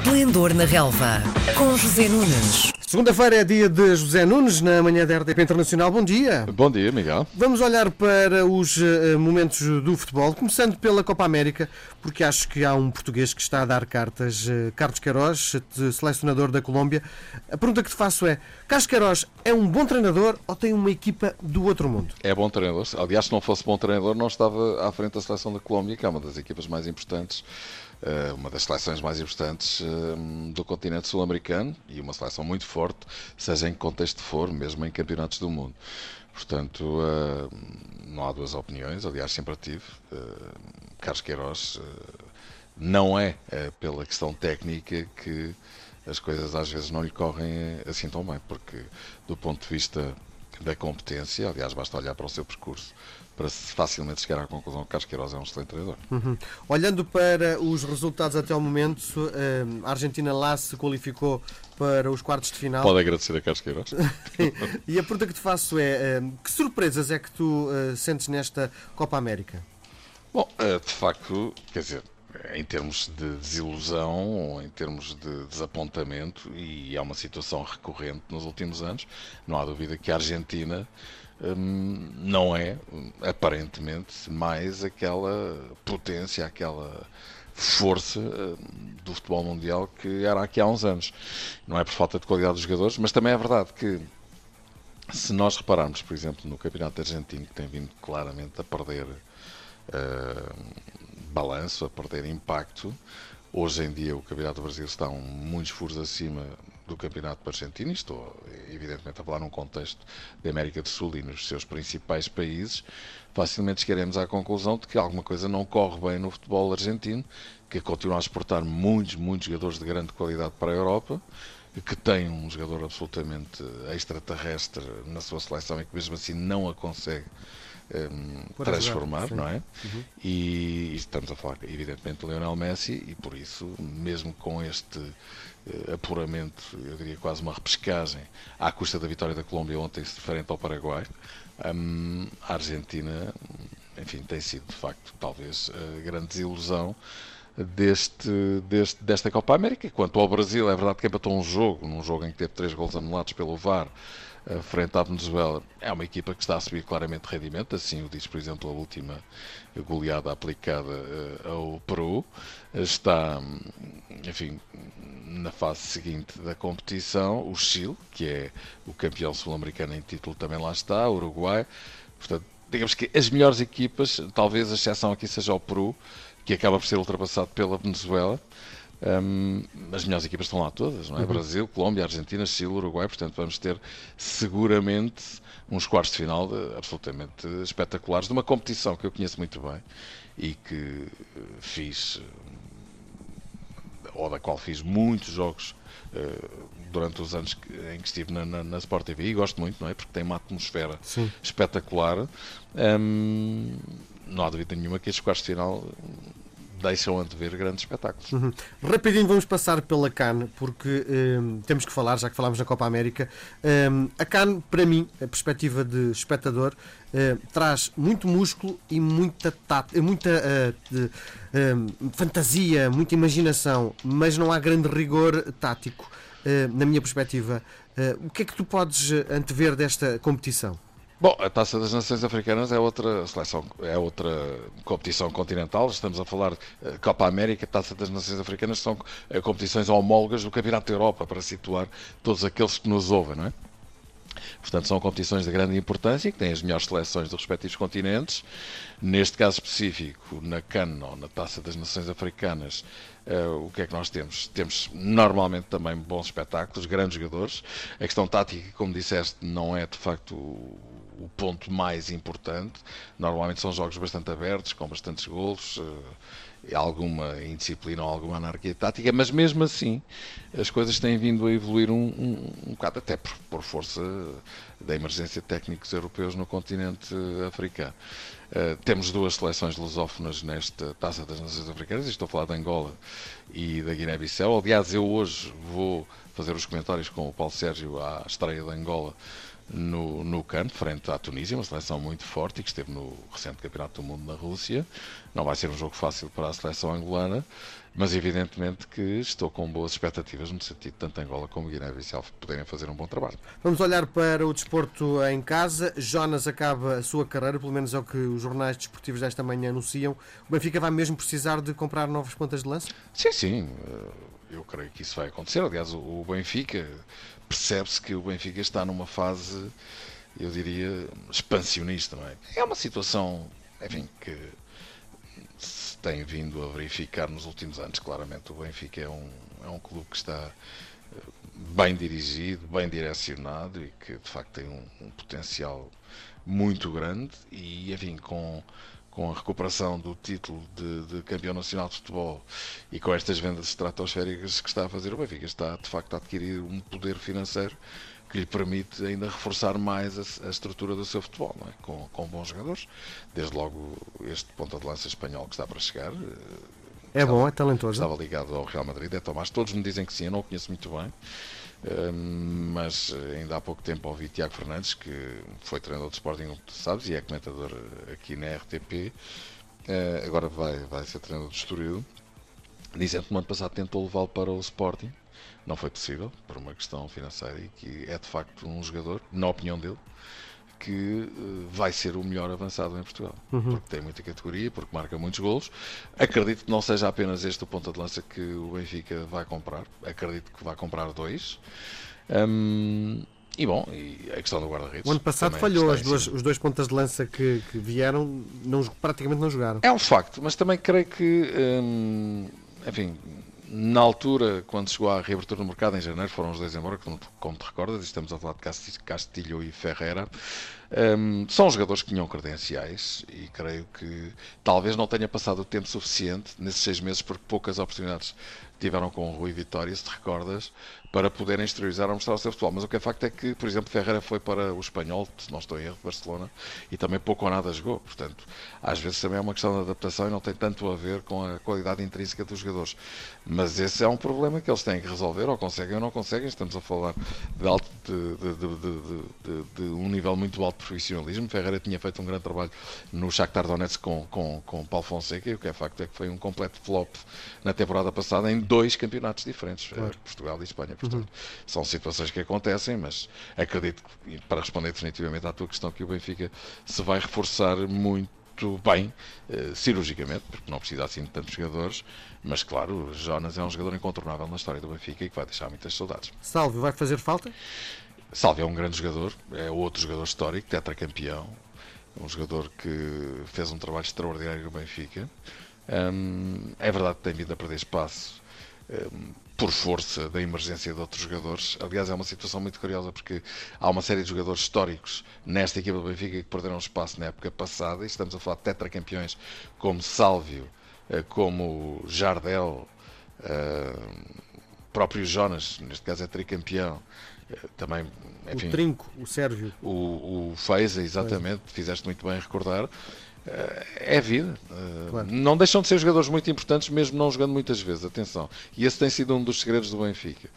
Esplendor na Relva, com José Nunes. Segunda-feira é dia de José Nunes, na manhã da RTP Internacional. Bom dia. Bom dia, Miguel. Vamos olhar para os uh, momentos do futebol, começando pela Copa América, porque acho que há um português que está a dar cartas, uh, Carlos Queiroz, selecionador da Colômbia. A pergunta que te faço é: Carlos Queiroz é um bom treinador ou tem uma equipa do outro mundo? É bom treinador. Aliás, se não fosse bom treinador, não estava à frente da seleção da Colômbia, que é uma das equipas mais importantes eh, uma das seleções mais importantes eh, do continente sul-americano e uma seleção muito forte, seja em que contexto for, mesmo em campeonatos do mundo. Portanto, eh, não há duas opiniões, aliás, sempre tive. Carlos Queiroz não é pela questão técnica que as coisas às vezes não lhe correm assim tão bem, porque do ponto de vista da competência, aliás, basta olhar para o seu percurso para facilmente chegar à conclusão que Carlos Queiroz é um excelente treinador. Uhum. Olhando para os resultados até o momento, eh, a Argentina lá se qualificou para os quartos de final. Pode agradecer a Carlos Queiroz. e a pergunta que te faço é: eh, que surpresas é que tu eh, sentes nesta Copa América? Bom, de facto, quer dizer, em termos de desilusão ou em termos de desapontamento, e é uma situação recorrente nos últimos anos, não há dúvida que a Argentina hum, não é, aparentemente, mais aquela potência, aquela força hum, do futebol mundial que era aqui há uns anos. Não é por falta de qualidade dos jogadores, mas também é verdade que se nós repararmos, por exemplo, no Campeonato Argentino, que tem vindo claramente a perder uh, balanço, a perder impacto. Hoje em dia o Campeonato do Brasil está um, muitos furos acima do Campeonato Argentino, estou evidentemente a falar num contexto da América do Sul e nos seus principais países, facilmente chegaremos à conclusão de que alguma coisa não corre bem no futebol argentino, que continua a exportar muitos, muitos jogadores de grande qualidade para a Europa, que tem um jogador absolutamente extraterrestre na sua seleção e que mesmo assim não a consegue um, transformar, não é? Uhum. E, estamos a falar, evidentemente, de Lionel Messi, e por isso, mesmo com este uh, apuramento, eu diria quase uma repescagem, à custa da vitória da Colômbia ontem, frente ao Paraguai, um, a Argentina, enfim, tem sido, de facto, talvez a grande desilusão deste, deste, desta Copa América. Quanto ao Brasil, é verdade que empatou um jogo, num jogo em que teve três gols anulados pelo VAR, frente à Venezuela. É uma equipa que está a subir claramente rendimento, assim o diz, por exemplo, a última goleada aplicada uh, ao Peru. Está, enfim, na fase seguinte da competição, o Chile, que é o campeão sul-americano em título, também lá está, o Uruguai. Portanto, digamos que as melhores equipas, talvez a exceção aqui seja o Peru, que acaba por ser ultrapassado pela Venezuela. Um, as melhores equipas estão lá todas, não é? Uhum. Brasil, Colômbia, Argentina, Chile, Uruguai, portanto vamos ter seguramente uns quartos de final de, absolutamente espetaculares de uma competição que eu conheço muito bem e que eh, fiz, ou da qual fiz muitos jogos uh, durante os anos em que estive na, na, na, Sport TV e gosto muito, não é? Porque tem uma atmosfera Sim. espetacular. Um, não há dúvida nenhuma que estes quartos de final deixam antever grandes espetáculos. Uhum. Rapidinho vamos passar pela CAN, porque um, temos que falar, já que falámos na Copa América. Um, a CAN, para mim, a perspectiva de espectador, uh, traz muito músculo e muita, tat muita uh, de, um, fantasia, muita imaginação, mas não há grande rigor tático, uh, na minha perspectiva. o que é que tu podes antever desta competição? Bom, a Taça das Nações Africanas é outra seleção, é outra competição continental. Estamos a falar uh, Copa América, Taça das Nações Africanas são uh, competições homólogas do Campeonato da Europa para situar todos aqueles que nos ouvem, não é? Portanto, são competições de grande importância que têm as melhores seleções dos respectivos continentes. Neste caso específico, na CAN ou na Taça das Nações Africanas, uh, o que é que nós temos? Temos normalmente também bons espetáculos, grandes jogadores. A questão tática, como disseste, não é de facto o ponto mais importante. Normalmente são jogos bastante abertos, com bastantes golos, uh, alguma indisciplina ou alguma anarquia tática, mas mesmo assim as coisas têm vindo a evoluir um, um, um bocado, até por, por, força da emergência de técnicos europeus no continente africano. Uh, temos duas seleções lusófonas nesta Taça das Nações Africanas, estou a falar de Angola e da Guiné-Bissau. Aliás, eu hoje vou fazer os comentários com o Paulo Sérgio à estreia de Angola no, no canto, frente à Tunísia, uma seleção muito forte e que esteve no recente Campeonato do Mundo na Rússia. Não vai ser um jogo fácil para a seleção angolana, mas evidentemente que estou com boas expectativas no sentido de tanto Angola como Guiné-Bissau poderem fazer um bom trabalho. Vamos olhar para o desporto em casa. Jonas acaba a sua carreira, pelo menos é o que os jornais desportivos desta manhã anunciam. O Benfica vai mesmo precisar de comprar novas pontas de lança? Sim, sim. Eu creio que isso vai acontecer. Aliás, o Benfica percebe-se que o Benfica está numa fase, eu diria, expansionista, não é? É uma situação, enfim, que se tem vindo a verificar nos últimos anos. Claramente, o Benfica é um, é um clube que está eh, bem dirigido, bem direcionado e que de facto tem um, um potencial muito grande e, enfim, com, com a recuperação do título de, de, campeão nacional de futebol e com estas vendas estratosféricas que está a fazer o Benfica, está de facto a adquirir um poder financeiro que lhe permite ainda reforçar mais a, a estrutura do seu futebol, é? com, com, bons jogadores. Desde logo este ponta de lança espanhol que está para chegar. Eh, é estava, bom, é talentoso. Estava ligado ao Real Madrid, é Tomás. Todos me dizem que sim, eu não o conheço muito bem. Uh, mas ainda há pouco tempo ouvi Tiago Fernandes, que foi treinador de Sporting, como tu sabes, e é comentador aqui na RTP. Eh, agora vai, vai ser treinador de Estoril. Dizendo que no ano passado tentou levá-lo para o Sporting não foi possível, por uma questão financeira, e que é de facto um jogador, na opinião dele, que uh, vai ser o melhor avançado em Portugal. Uhum. Porque tem muita categoria, porque marca muitos golos. Acredito que não seja apenas este o ponta de lança que o Benfica vai comprar. Acredito que vai comprar dois. Um, e bom, e a questão do guarda-redes. O ano passado falhou, as duas, os dois pontas de lança que, que vieram não, praticamente não jogaram. É um facto, mas também creio que, hum, enfim, na altura, quando chegou à reabertura do mercado, em janeiro, foram os dois embora, como, como te recordas, estamos a falar de Castilho e Ferreira. Um, são jogadores que tinham credenciais e creio que talvez não tenha passado o tempo suficiente nesses seis meses, porque poucas oportunidades tiveram com o Rui Vitória, se te recordas, para poderem exteriorizar ou mostrar o seu futebol. Mas o que é facto é que, por exemplo, Ferreira foi para o Espanhol, se não estou em erro, Barcelona, e também pouco ou nada jogou. Portanto, às vezes também é uma questão de adaptação e não tem tanto a ver com a qualidade intrínseca dos jogadores. Mas esse é um problema que eles têm que resolver, ou conseguem ou não conseguem. Estamos a falar de, alto, de, de, de um nível muito alto de profissionalismo. Ferreira tinha feito um grande trabalho no Shakhtar Donetsk com, com, com Paulo Fonseca, e o que é facto é que foi um completo flop na temporada passada em dois campeonatos diferentes, claro. Portugal e Espanha. Portanto, uhum. são situações que acontecem, mas acredito, para responder definitivamente à tua questão, que o Benfica se vai reforçar muito bem, eh, cirurgicamente, porque não precisa assim de tantos jogadores, mas claro, o Jonas é um jogador incontornável na história do Benfica e que vai deixar muitas saudades. Salve, vai fazer falta? Salve é um grande jogador, é outro jogador histórico, tetracampeão, um jogador que fez um trabalho extraordinário no Benfica. Um, é verdade que tem vindo a perder espaço por força da emergência de outros jogadores. Aliás, é uma situação muito curiosa porque há uma série de jogadores históricos nesta equipa do Benfica que perderam espaço na época passada e estamos a falar de tetracampeões como Sálvio, eh, como Jardel, uh, próprio Jonas, neste caso é tricampeão, eh, também, enfim, o Trinco, o Sérvio, o, o Feiza, exatamente, fizeste muito bem recordar. É vida. Claro. Não deixam de ser jogadores muito importantes, mesmo não jogando muitas vezes. Atenção. E esse tem sido um dos segredos do Benfica.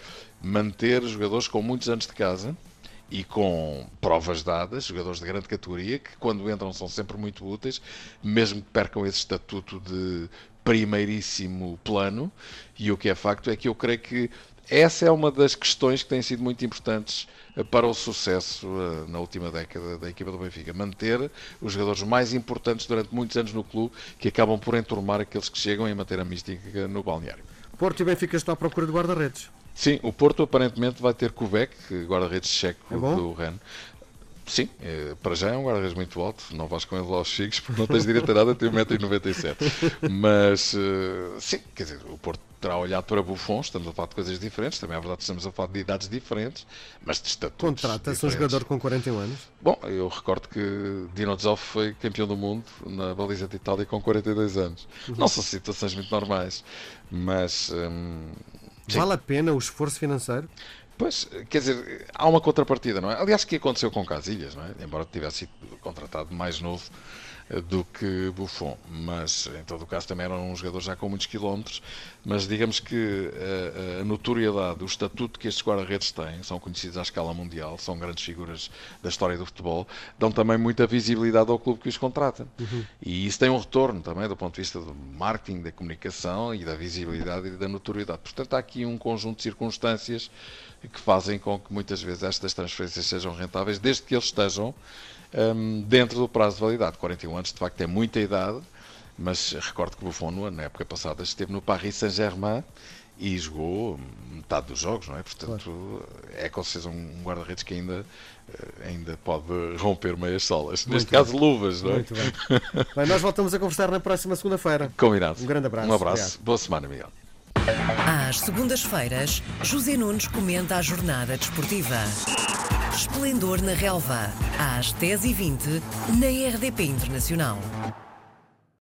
Manter jogadores com muitos anos de casa e com provas dadas, jogadores de grande categoria, que quando entram são sempre muito úteis, mesmo que percam esse estatuto de primeiríssimo plano. E o que é facto é que eu creio que essa é uma das questões que têm sido muito importantes eh, para o sucesso eh, na última década da equipa do Benfica. Manter os jogadores mais importantes durante muitos anos no clube, que acabam por enturmar aqueles que chegam e manter a mística no balneário. Porto e Benfica estão à procura de guarda-redes. Sim, o Porto aparentemente vai ter Kubek, guarda-redes checo é do Ren. Sim, é, para já é um guarda-redes muito alto, não vais com ele lá aos figos porque não tens direito a nada, tem 1,97m. Mas, uh, sim, quer dizer, o Porto terá olhado para Buffon, estamos a falar de coisas diferentes, também é verdade que estamos a falar de idades diferentes, mas de estatutos Contrata-se um jogador com 41 anos? Bom, eu recordo que Dino Zoff foi campeão do mundo na baliza de Itália com 42 anos. Uhum. Não são situações muito normais, mas... Hum, vale a pena o esforço financeiro? Pois, quer dizer, há uma contrapartida, não é? Aliás, o que aconteceu com Casilhas, não é? Embora tivesse sido contratado mais novo, do que Buffon, mas em todo o caso também era um jogador já com muitos quilómetros, mas digamos que a, a notoriedade, o estatuto que estes guarda-redes têm, são conhecidos à escala mundial, são grandes figuras da história do futebol, dão também muita visibilidade ao clube que os contrata. Uhum. E isso tem um retorno também do ponto de vista do marketing, da comunicação e da visibilidade e da notoriedade. Portanto, há aqui um conjunto de circunstâncias que fazem com que muitas vezes estas transferências sejam rentáveis, desde que eles estejam um, dentro do prazo de validade. 41 anos, de facto, é muita idade, mas recordo que Buffon, na época passada, esteve no Paris Saint-Germain e jogou metade dos jogos, não é? Portanto, claro. é com certeza um guarda-redes que ainda, eh, ainda pode romper meias solas. Muito Neste bem. caso, luvas, não é? Muito bem. bem. Nós voltamos a conversar na próxima segunda-feira. Combinado. Um grande abraço. Um abraço. Obrigado. Boa semana, Miguel. Às segundas-feiras, José Nunes comenta a jornada desportiva. Esplendor na Relva, às 10h20, na RDP Internacional.